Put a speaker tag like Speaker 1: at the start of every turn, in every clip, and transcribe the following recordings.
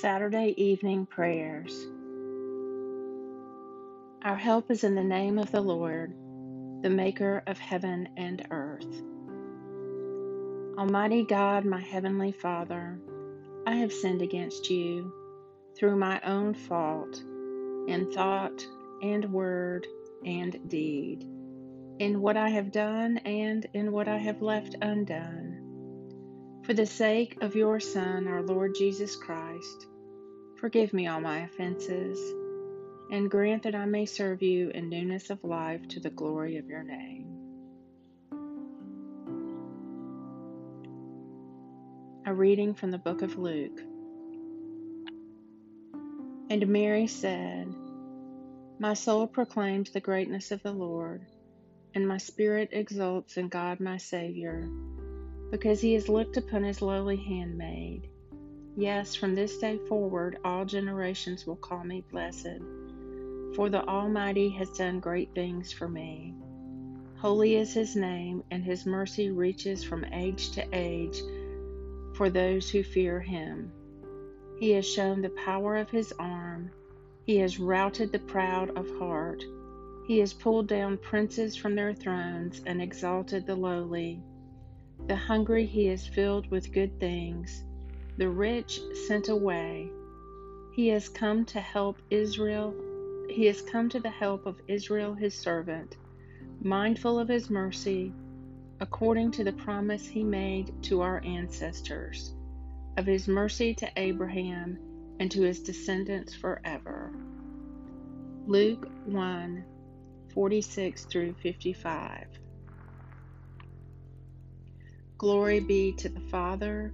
Speaker 1: Saturday evening prayers. Our help is in the name of the Lord, the maker of heaven and earth. Almighty God, my heavenly Father, I have sinned against you through my own fault in thought and word and deed, in what I have done and in what I have left undone. For the sake of your Son, our Lord Jesus Christ, forgive me all my offenses, and grant that I may serve you in newness of life to the glory of your name. A reading from the book of Luke. And Mary said, My soul proclaims the greatness of the Lord, and my spirit exults in God my Savior because he has looked upon his lowly handmaid. Yes, from this day forward, all generations will call me blessed, for the Almighty has done great things for me. Holy is his name, and his mercy reaches from age to age for those who fear him. He has shown the power of his arm. He has routed the proud of heart. He has pulled down princes from their thrones and exalted the lowly. The hungry he has filled with good things, the rich sent away. He has come to help Israel. He has come to the help of Israel his servant, mindful of his mercy, according to the promise he made to our ancestors, of his mercy to Abraham and to his descendants forever. Luke 1 46 through 55. Glory be to the Father,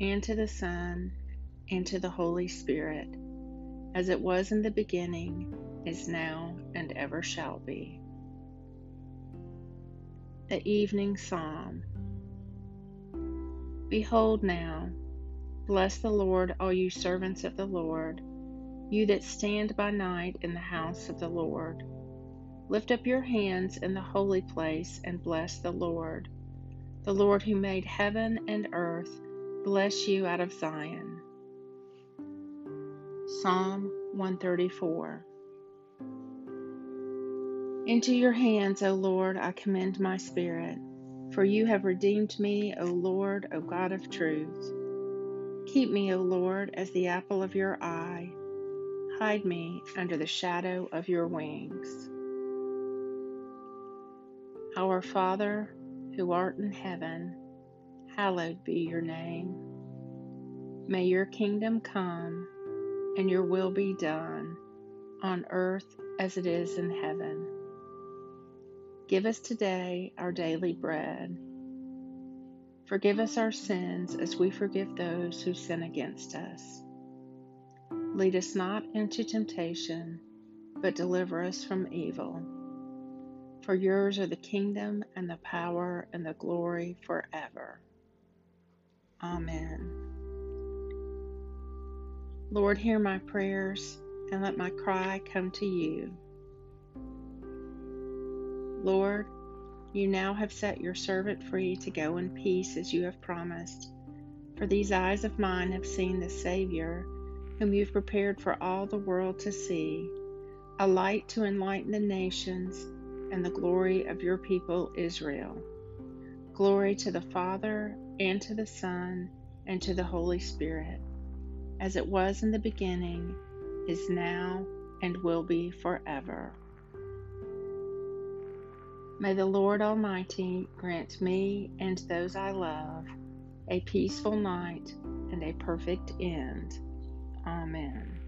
Speaker 1: and to the Son, and to the Holy Spirit, as it was in the beginning, is now, and ever shall be. The Evening Psalm Behold now, bless the Lord, all you servants of the Lord, you that stand by night in the house of the Lord. Lift up your hands in the holy place and bless the Lord. The Lord who made heaven and earth bless you out of Zion. Psalm 134 Into your hands, O Lord, I commend my spirit, for you have redeemed me, O Lord, O God of truth. Keep me, O Lord, as the apple of your eye. Hide me under the shadow of your wings. Our Father, who art in heaven, hallowed be your name. May your kingdom come and your will be done on earth as it is in heaven. Give us today our daily bread. Forgive us our sins as we forgive those who sin against us. Lead us not into temptation, but deliver us from evil. For yours are the kingdom and the power and the glory forever. Amen. Lord, hear my prayers and let my cry come to you. Lord, you now have set your servant free to go in peace as you have promised. For these eyes of mine have seen the Savior, whom you've prepared for all the world to see, a light to enlighten the nations and the glory of your people Israel. Glory to the Father, and to the Son, and to the Holy Spirit, as it was in the beginning, is now, and will be forever. May the Lord Almighty grant me and those I love a peaceful night and a perfect end. Amen.